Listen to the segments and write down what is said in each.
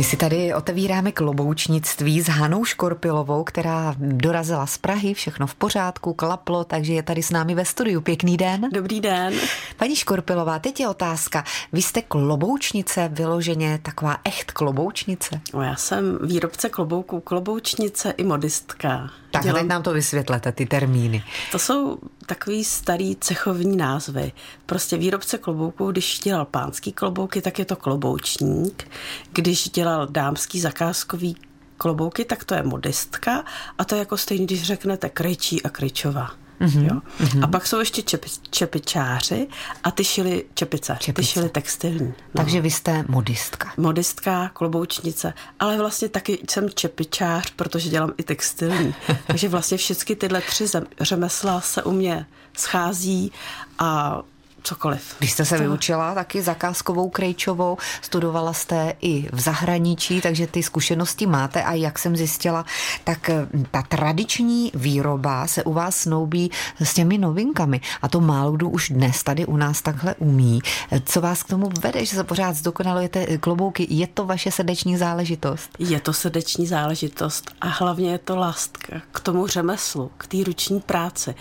My si tady otevíráme kloboučnictví s Hanou Škorpilovou, která dorazila z Prahy, všechno v pořádku, klaplo, takže je tady s námi ve studiu. Pěkný den. Dobrý den. Paní Škorpilová, teď je otázka. Vy jste kloboučnice, vyloženě taková echt kloboučnice? No, já jsem výrobce klobouků, kloboučnice i modistka. Tak Dělám... teď nám to vysvětlete, ty termíny. To jsou takový starý cechovní názvy. Prostě výrobce klobouků, když dělal pánský klobouky, tak je to kloboučník. Když dělal dámský zakázkový klobouky, tak to je modistka a to je jako stejně, když řeknete kryčí a kryčová. Mm-hmm. Jo? Mm-hmm. A pak jsou ještě čepi, čepičáři a ty šili čepice, čepice. ty šili textilní. No. Takže vy jste modistka. Modistka, kloboučnice, ale vlastně taky jsem čepičář, protože dělám i textilní. Takže vlastně všechny tyhle tři řemesla se u mě schází a cokoliv. Když jste se to... vyučila taky zakázkovou krejčovou, studovala jste i v zahraničí, takže ty zkušenosti máte a jak jsem zjistila, tak eh, ta tradiční výroba se u vás snoubí s těmi novinkami a to málo kdo už dnes tady u nás takhle umí. Co vás k tomu vede, že se pořád zdokonalujete klobouky? Je to vaše srdeční záležitost? Je to srdeční záležitost a hlavně je to láska k tomu řemeslu, k té ruční práci.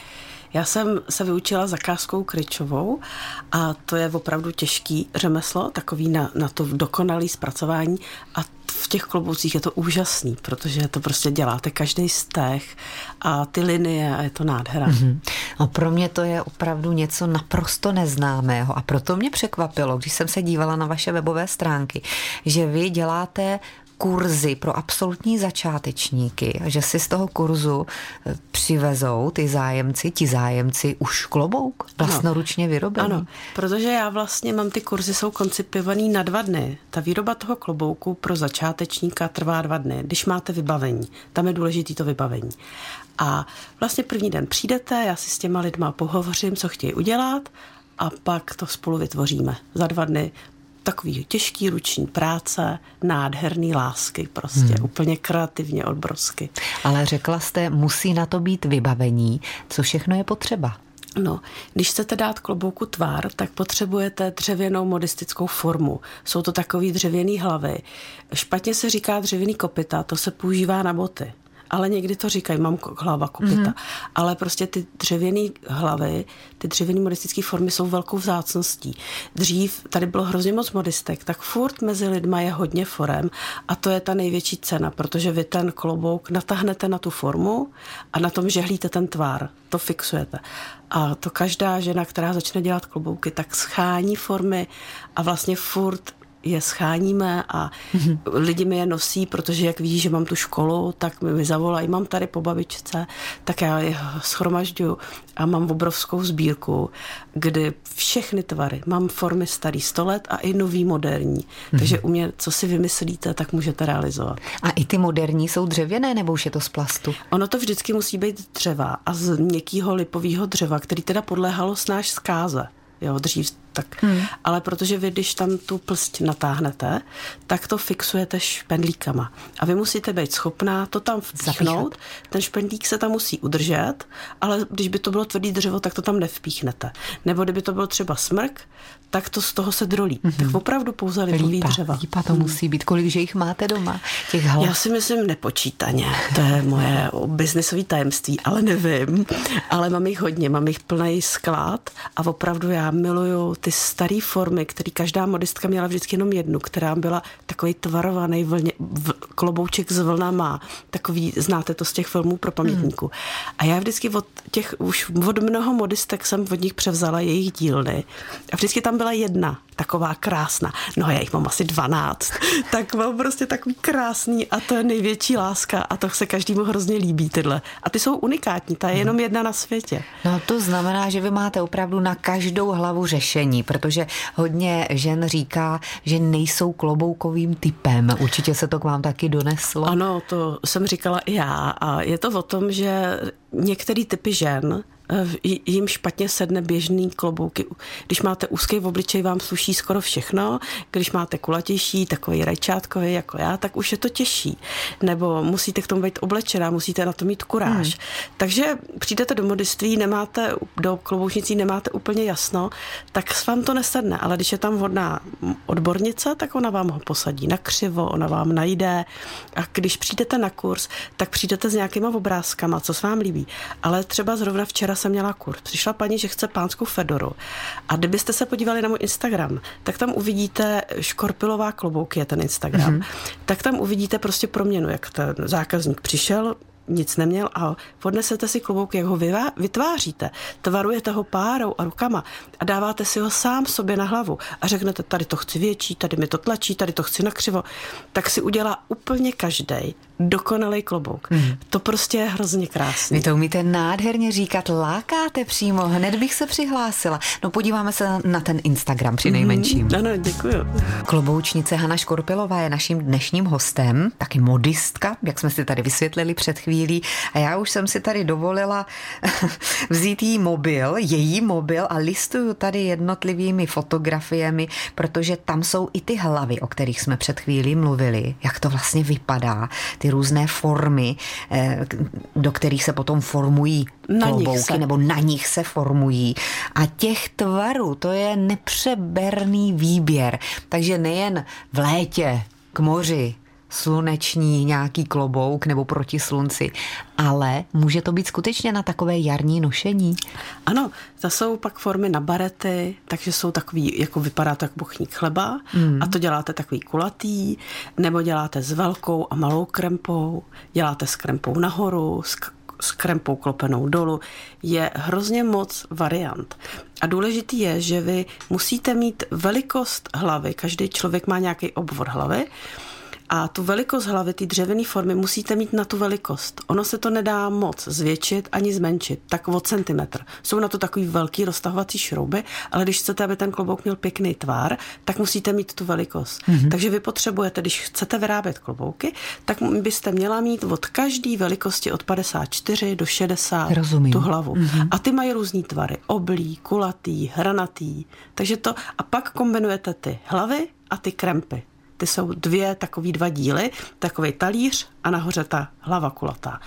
Já jsem se vyučila zakázkou kryčovou a to je opravdu těžký řemeslo, takový na, na to dokonalý zpracování a v těch kloboucích je to úžasný, protože to prostě děláte každý stech a ty linie a je to nádhera. Mm-hmm. No pro mě to je opravdu něco naprosto neznámého a proto mě překvapilo, když jsem se dívala na vaše webové stránky, že vy děláte kurzy pro absolutní začátečníky, že si z toho kurzu eh, přivezou ty zájemci, ti zájemci už klobouk vlastnoručně vyrobený. Ano, protože já vlastně mám ty kurzy, jsou koncipovaný na dva dny. Ta výroba toho klobouku pro začátečníka trvá dva dny, když máte vybavení. Tam je důležité to vybavení. A vlastně první den přijdete, já si s těma lidma pohovořím, co chtějí udělat a pak to spolu vytvoříme. Za dva dny takový těžký ruční práce, nádherný lásky, prostě hmm. úplně kreativně odbrosky. Ale řekla jste, musí na to být vybavení. Co všechno je potřeba? No, když chcete dát klobouku tvár, tak potřebujete dřevěnou modistickou formu. Jsou to takové dřevěné hlavy. Špatně se říká dřevěný kopita, to se používá na boty ale někdy to říkají, mám hlava kopita. Mm-hmm. Ale prostě ty dřevěné hlavy, ty dřevěné modistické formy jsou velkou vzácností. Dřív tady bylo hrozně moc modistek, tak furt mezi lidma je hodně forem a to je ta největší cena, protože vy ten klobouk natáhnete na tu formu a na tom žehlíte ten tvar, to fixujete. A to každá žena, která začne dělat klobouky, tak schání formy a vlastně furt je scháníme a mm-hmm. lidi mi je nosí, protože jak vidí, že mám tu školu, tak mi, mi zavolají, mám tady po babičce, tak já je schromažďuju a mám obrovskou sbírku, kdy všechny tvary, mám formy starý 100 let a i nový moderní. Mm-hmm. Takže u mě, co si vymyslíte, tak můžete realizovat. A i ty moderní jsou dřevěné nebo už je to z plastu? Ono to vždycky musí být dřeva a z měkkého lipového dřeva, který teda podléhalo snáš zkáze. Jo, dřív tak. Hmm. Ale protože vy, když tam tu plst natáhnete, tak to fixujete špendlíkama. A vy musíte být schopná to tam vpíchnout. Ten špendlík se tam musí udržet, ale když by to bylo tvrdý dřevo, tak to tam nevpíchnete. Nebo kdyby to bylo třeba smrk, tak to z toho se drolí. Mm-hmm. Tak opravdu pouze lipový lípa, dřeva. Lípa to hmm. musí být. Kolik, že jich máte doma? Těch hlav? Já si myslím nepočítaně. To je moje biznesové tajemství, ale nevím. Ale mám jich hodně, mám jich plný sklad a opravdu já miluju ty staré formy, které každá modistka měla vždycky jenom jednu, která byla takový tvarovaný vlně, v, klobouček s vlnama, takový, znáte to z těch filmů pro pamětníků. Hmm. A já vždycky od těch, už od mnoho modistek jsem od nich převzala jejich dílny a vždycky tam byla jedna taková krásná. No já jich mám asi 12. tak mám prostě takový krásný a to je největší láska a to se každému hrozně líbí tyhle. A ty jsou unikátní, ta je jenom mhm. jedna na světě. No to znamená, že vy máte opravdu na každou hlavu řešení, protože hodně žen říká, že nejsou kloboukovým typem. Určitě se to k vám taky doneslo. Ano, to jsem říkala i já a je to o tom, že některé typy žen jim špatně sedne běžný klobouky. Když máte úzký v obličeji, vám sluší skoro všechno. Když máte kulatější, takový rajčátkový jako já, tak už je to těžší. Nebo musíte k tomu být oblečená, musíte na to mít kuráž. Hmm. Takže přijdete do modiství, nemáte, do kloboučnicí nemáte úplně jasno, tak vám to nesedne. Ale když je tam vhodná odbornice, tak ona vám ho posadí na křivo, ona vám najde. A když přijdete na kurz, tak přijdete s nějakýma obrázkama, co se vám líbí. Ale třeba zrovna včera jsem měla kurz. Přišla paní, že chce pánskou fedoru. A kdybyste se podívali na můj Instagram, tak tam uvidíte škorpilová klobouky, je ten Instagram. Mm-hmm. Tak tam uvidíte prostě proměnu, jak ten zákazník přišel, nic neměl a odnesete si klobouk, jak ho vytváříte. Tvarujete ho párou a rukama a dáváte si ho sám sobě na hlavu a řeknete, tady to chci větší, tady mi to tlačí, tady to chci nakřivo, tak si udělá úplně každý dokonalý klobouk. Mm. To prostě je hrozně krásné. Vy to umíte nádherně říkat, lákáte přímo, hned bych se přihlásila. No podíváme se na ten Instagram při nejmenším. Mm, ano, děkuji. Kloboučnice Hana Škorpilová je naším dnešním hostem, taky modistka, jak jsme si tady vysvětlili před chvílí. A já už jsem si tady dovolila vzít jí mobil, její mobil a listuju tady jednotlivými fotografiemi, protože tam jsou i ty hlavy, o kterých jsme před chvílí mluvili, jak to vlastně vypadá, ty různé formy, eh, do kterých se potom formují na klobouky, nebo na nich se formují. A těch tvarů, to je nepřeberný výběr. Takže nejen v létě k moři, sluneční nějaký klobouk nebo proti slunci, ale může to být skutečně na takové jarní nošení? Ano, to jsou pak formy na barety, takže jsou takový, jako vypadá to jako bochník chleba mm. a to děláte takový kulatý, nebo děláte s velkou a malou krempou, děláte s krempou nahoru, s s krempou klopenou dolů, je hrozně moc variant. A důležitý je, že vy musíte mít velikost hlavy, každý člověk má nějaký obvod hlavy, a tu velikost hlavy, ty dřevěné formy, musíte mít na tu velikost. Ono se to nedá moc zvětšit ani zmenšit, tak o centimetr. Jsou na to takový velký roztahovací šrouby, ale když chcete, aby ten klobouk měl pěkný tvar, tak musíte mít tu velikost. Mm-hmm. Takže vy potřebujete, když chcete vyrábět klobouky, tak byste měla mít od každé velikosti od 54 do 60 Rozumím. tu hlavu. Mm-hmm. A ty mají různý tvary. Oblí, kulatý, hranatý. Takže to a pak kombinujete ty hlavy a ty krempy. Ty jsou dvě, takový dva díly, takový talíř a nahoře ta hlava kulatá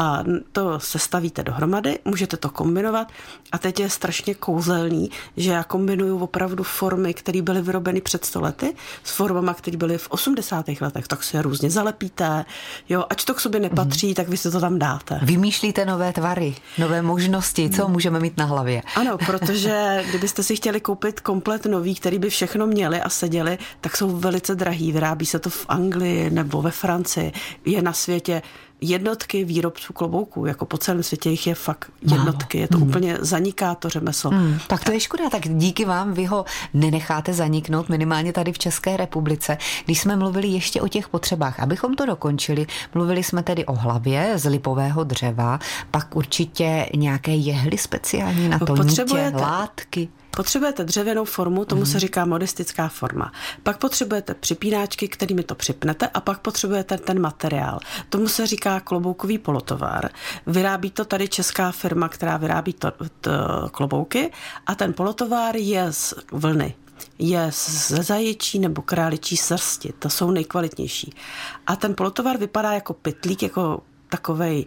a to se stavíte dohromady, můžete to kombinovat a teď je strašně kouzelný, že já kombinuju opravdu formy, které byly vyrobeny před stolety s formama, které byly v 80. letech, tak se různě zalepíte, jo, ať to k sobě nepatří, mm-hmm. tak vy si to tam dáte. Vymýšlíte nové tvary, nové možnosti, co mm. můžeme mít na hlavě. Ano, protože kdybyste si chtěli koupit komplet nový, který by všechno měli a seděli, tak jsou velice drahý. Vyrábí se to v Anglii nebo ve Francii. Je na světě jednotky výrobců klobouků, jako po celém světě jich je fakt jednotky, je to hmm. úplně zaniká to řemeslo. Hmm. Tak to je škoda, tak díky vám vy ho nenecháte zaniknout, minimálně tady v České republice. Když jsme mluvili ještě o těch potřebách, abychom to dokončili, mluvili jsme tedy o hlavě z lipového dřeva, pak určitě nějaké jehly speciální na to, nítě, látky. Potřebujete dřevěnou formu, tomu se mhm. říká modistická forma. Pak potřebujete připínáčky, kterými to připnete a pak potřebujete ten materiál. Tomu se říká kloboukový polotovar. Vyrábí to tady česká firma, která vyrábí to, to klobouky a ten polotovar je z vlny je ze zaječí nebo králičí srsti. To jsou nejkvalitnější. A ten polotovar vypadá jako pytlík, jako takovej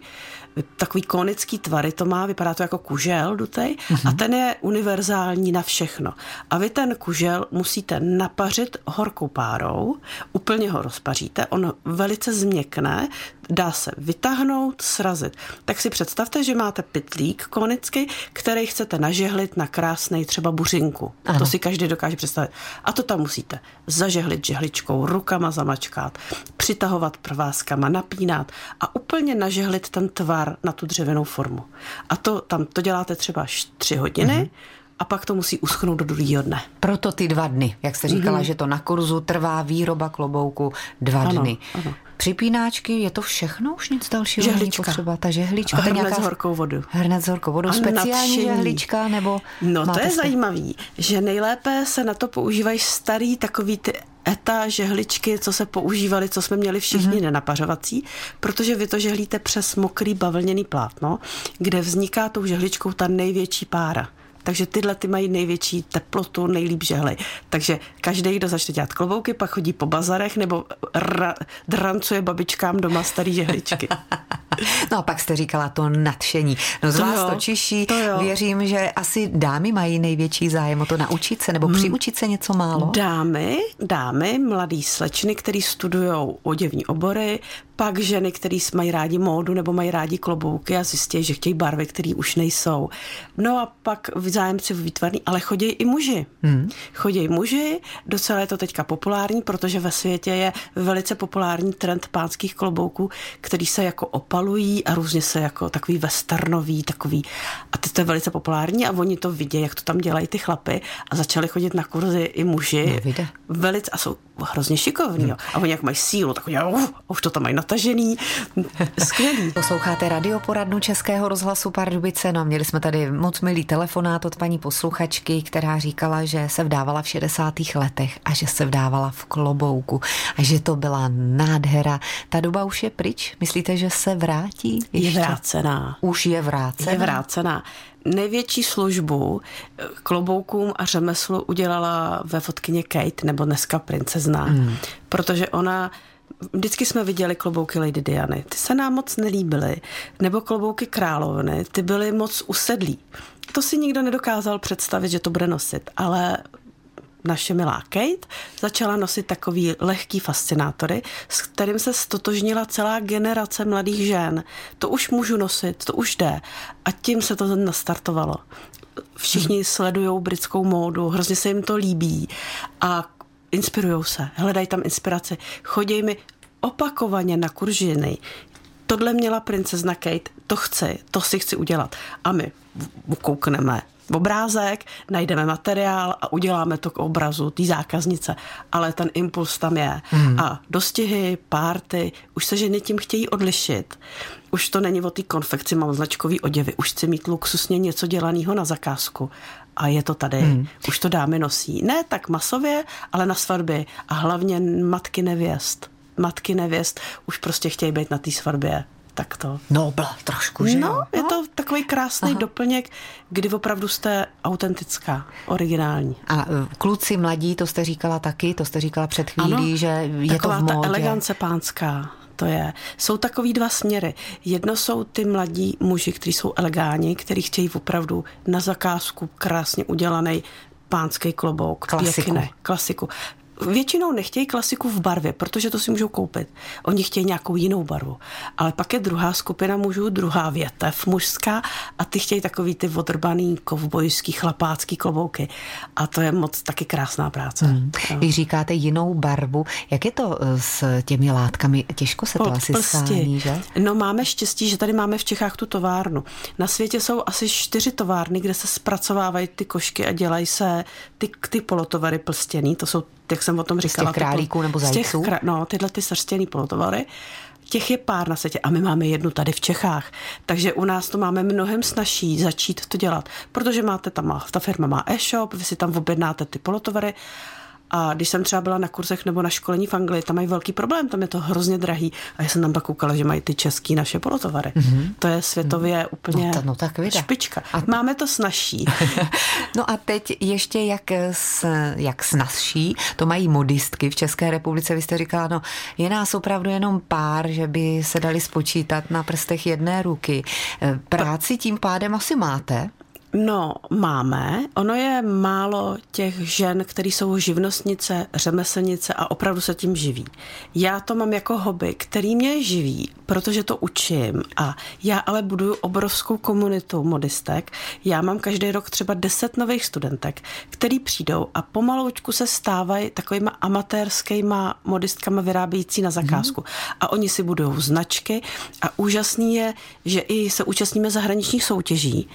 takový konický tvary to má, vypadá to jako kužel dutej mm-hmm. a mhm. ten je univerzální na všechno. A vy ten kužel musíte napařit horkou párou, úplně ho rozpaříte, on velice změkne, dá se vytáhnout, srazit. Tak si představte, že máte pytlík konický, který chcete nažehlit na krásnej třeba buřinku. Ano. To si každý dokáže představit. A to tam musíte zažehlit žehličkou, rukama zamačkat, přitahovat prváskama, napínat a úplně nažehlit ten tvar na tu dřevěnou formu. A to tam to děláte třeba tři hodiny, a a pak to musí uschnout do druhého dne. Proto ty dva dny, jak jste říkala, mm-hmm. že to na kurzu trvá výroba klobouku dva ano, dny. Ano. Připínáčky, je to všechno, už nic dalšího žehlička. není potřeba. Ta žehlička. Hrnec nějaká... s horkou vodou. Hrnec s horkou vodou. A Speciální nadšení. žehlička nebo... No to je spe... zajímavý, že nejlépe se na to používají starý takový ty eta žehličky, co se používaly, co jsme měli všichni mm-hmm. nenapařovací, protože vy to žehlíte přes mokrý bavlněný plátno, kde vzniká tou žehličkou ta největší pára. Takže tyhle ty mají největší teplotu, nejlíp žehly. Takže každý, kdo začne dělat klobouky, pak chodí po bazarech nebo ra- drancuje babičkám doma starý žehličky. No a pak jste říkala to nadšení. No z to vás jo, to čiší. To jo. Věřím, že asi dámy mají největší zájem o to naučit se nebo hmm. přiučit se něco málo. Dámy, dámy, mladý slečny, který studují oděvní obory, pak ženy, které mají rádi módu nebo mají rádi klobouky a zjistí, že chtějí barvy, které už nejsou. No a pak zájemci v výtvarný, ale chodí i muži. Hmm. Chodí muži, docela je to teďka populární, protože ve světě je velice populární trend pánských klobouků, který se jako opalují a různě se jako takový westernový, takový. A teď to je velice populární a oni to vidí, jak to tam dělají ty chlapy a začali chodit na kurzy i muži. No, velice a jsou hrozně šikovní. Hmm. A oni jak mají sílu, tak oni uh, už to tam mají natažený. Skvělý. Posloucháte radioporadnu Českého rozhlasu Pardubice. No a měli jsme tady moc milý telefonát od paní posluchačky, která říkala, že se vdávala v 60. letech a že se vdávala v klobouku a že to byla nádhera. Ta doba už je pryč? Myslíte, že se vrátí? Ještě? Je vrácená. Už je vrácená? Je vrácená největší službu kloboukům a řemeslu udělala ve fotkyně Kate, nebo dneska princezna, mm. protože ona Vždycky jsme viděli klobouky Lady Diany. Ty se nám moc nelíbily. Nebo klobouky královny. Ty byly moc usedlí. To si nikdo nedokázal představit, že to bude nosit. Ale naše milá Kate začala nosit takový lehký fascinátory, s kterým se stotožnila celá generace mladých žen. To už můžu nosit, to už jde. A tím se to nastartovalo. Všichni hmm. sledují britskou módu, hrozně se jim to líbí a inspirují se, hledají tam inspiraci. Chodí mi opakovaně na kuržiny. Tohle měla princezna Kate, to chci, to si chci udělat. A my koukneme obrázek, najdeme materiál a uděláme to k obrazu té zákaznice. Ale ten impuls tam je. Hmm. A dostihy, párty, už se ženy tím chtějí odlišit. Už to není o té konfekci, mám značkový oděvy, už chci mít luxusně něco dělaného na zakázku. A je to tady. Hmm. Už to dámy nosí. Ne tak masově, ale na svatby. A hlavně matky nevěst. Matky nevěst už prostě chtějí být na té svatbě tak to. Nobl trošku, že No, je to takový krásný Aha. doplněk, kdy opravdu jste autentická, originální. A e, kluci mladí, to jste říkala taky, to jste říkala před chvílí, ano, že je to v módě. ta elegance pánská. To je. Jsou takový dva směry. Jedno jsou ty mladí muži, kteří jsou elegáni, kteří chtějí opravdu na zakázku krásně udělaný pánský klobouk. Klasiku. Pěkné, klasiku většinou nechtějí klasiku v barvě, protože to si můžou koupit. Oni chtějí nějakou jinou barvu. Ale pak je druhá skupina mužů, druhá větev mužská a ty chtějí takový ty odrbaný kovbojský chlapácký klobouky. A to je moc taky krásná práce. Hmm. Když říkáte jinou barvu, jak je to eh, s těmi látkami? Těžko se to Pod asi skání, že? No máme štěstí, že tady máme v Čechách tu továrnu. Na světě jsou asi čtyři továrny, kde se zpracovávají ty košky a dělají se ty, ty polotovary plstěný. To jsou jak jsem o tom říkala. Z těch králíků nebo zajců? Z těch, no, tyhle ty srstěný polotovary. Těch je pár na světě a my máme jednu tady v Čechách. Takže u nás to máme mnohem snažší začít to dělat, protože máte tam, ta firma má e-shop, vy si tam objednáte ty polotovary a když jsem třeba byla na kurzech nebo na školení v Anglii, tam mají velký problém, tam je to hrozně drahý. A já jsem tam pak koukala, že mají ty český naše polotovary. Mm-hmm. To je světově mm-hmm. úplně no, to, no tak špička. A... Máme to snažší. no a teď ještě jak, s, jak snazší, to mají modistky v České republice. Vy jste říkala, no je nás opravdu jenom pár, že by se dali spočítat na prstech jedné ruky. Práci tím pádem asi máte? No, máme. Ono je málo těch žen, které jsou živnostnice, řemeslnice a opravdu se tím živí. Já to mám jako hobby, který mě živí, protože to učím a já ale buduju obrovskou komunitu modistek. Já mám každý rok třeba deset nových studentek, který přijdou a pomaloučku se stávají takovýma amatérskýma modistkama vyrábějící na zakázku. Mm. A oni si budou značky a úžasný je, že i se účastníme zahraničních soutěží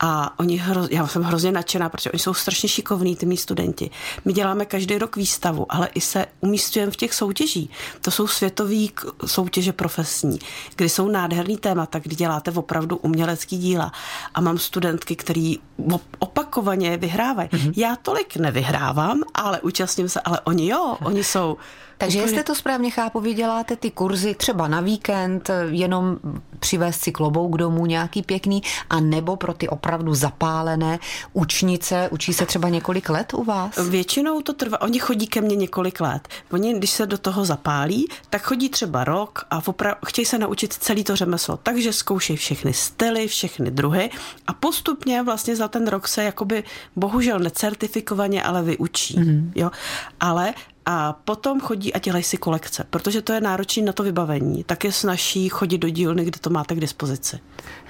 A oni hro, já jsem hrozně nadšená, protože oni jsou strašně šikovní, ty mý studenti. My děláme každý rok výstavu, ale i se umístujeme v těch soutěží. To jsou světové soutěže profesní, kdy jsou nádherný témata, kdy děláte opravdu umělecký díla. A mám studentky, který opakovaně vyhrávají. Mm-hmm. Já tolik nevyhrávám, ale účastním se, ale oni jo, oni jsou takže Úplně... jestli to správně chápu, vy děláte ty kurzy třeba na víkend, jenom přivést si klobouk domů nějaký pěkný, a nebo pro ty opravdu zapálené učnice, učí se třeba několik let u vás? Většinou to trvá, oni chodí ke mně několik let. Oni, když se do toho zapálí, tak chodí třeba rok a opra- chtějí se naučit celý to řemeslo. Takže zkoušejí všechny styly, všechny druhy a postupně vlastně za ten rok se jakoby bohužel necertifikovaně, ale vyučí. Mm-hmm. Jo? Ale a potom chodí a dělají si kolekce, protože to je náročné na to vybavení. Tak je snaží chodit do dílny, kde to máte k dispozici.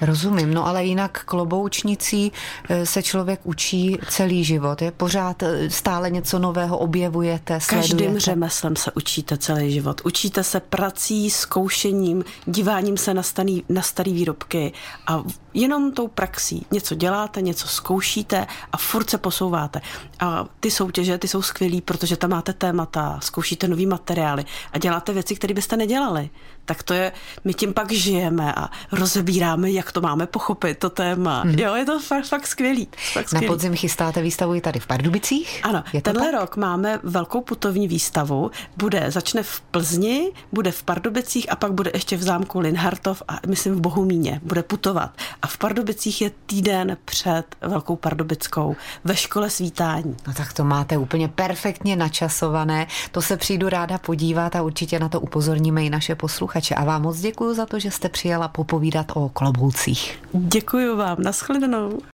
Rozumím, no ale jinak kloboučnicí eh, se člověk učí celý život. Je pořád eh, stále něco nového objevujete, sledujete. Každým řemeslem se učíte celý život. Učíte se prací, zkoušením, díváním se na, staný, na starý výrobky a jenom tou praxí. Něco děláte, něco zkoušíte a furt se posouváte. A ty soutěže, ty jsou skvělý, protože tam máte témata, zkoušíte nový materiály a děláte věci, které byste nedělali. Tak to je, my tím pak žijeme a rozebíráme, jak to máme pochopit, to téma. Hmm. Jo, je to fakt, fakt skvělý. Fakt skvělý. Na podzim chystáte výstavu i tady v Pardubicích? Ano, je tenhle tak? rok máme velkou putovní výstavu. Bude, začne v Plzni, bude v Pardubicích a pak bude ještě v zámku Linhartov a myslím v Bohumíně. Bude putovat. A v Pardubicích je týden před Velkou Pardubickou ve škole svítání. No tak to máte úplně perfektně načasované. To se přijdu ráda podívat a určitě na to upozorníme i naše posluchače. A vám moc děkuji za to, že jste přijela popovídat o kloboucích. Děkuji vám, nashledanou.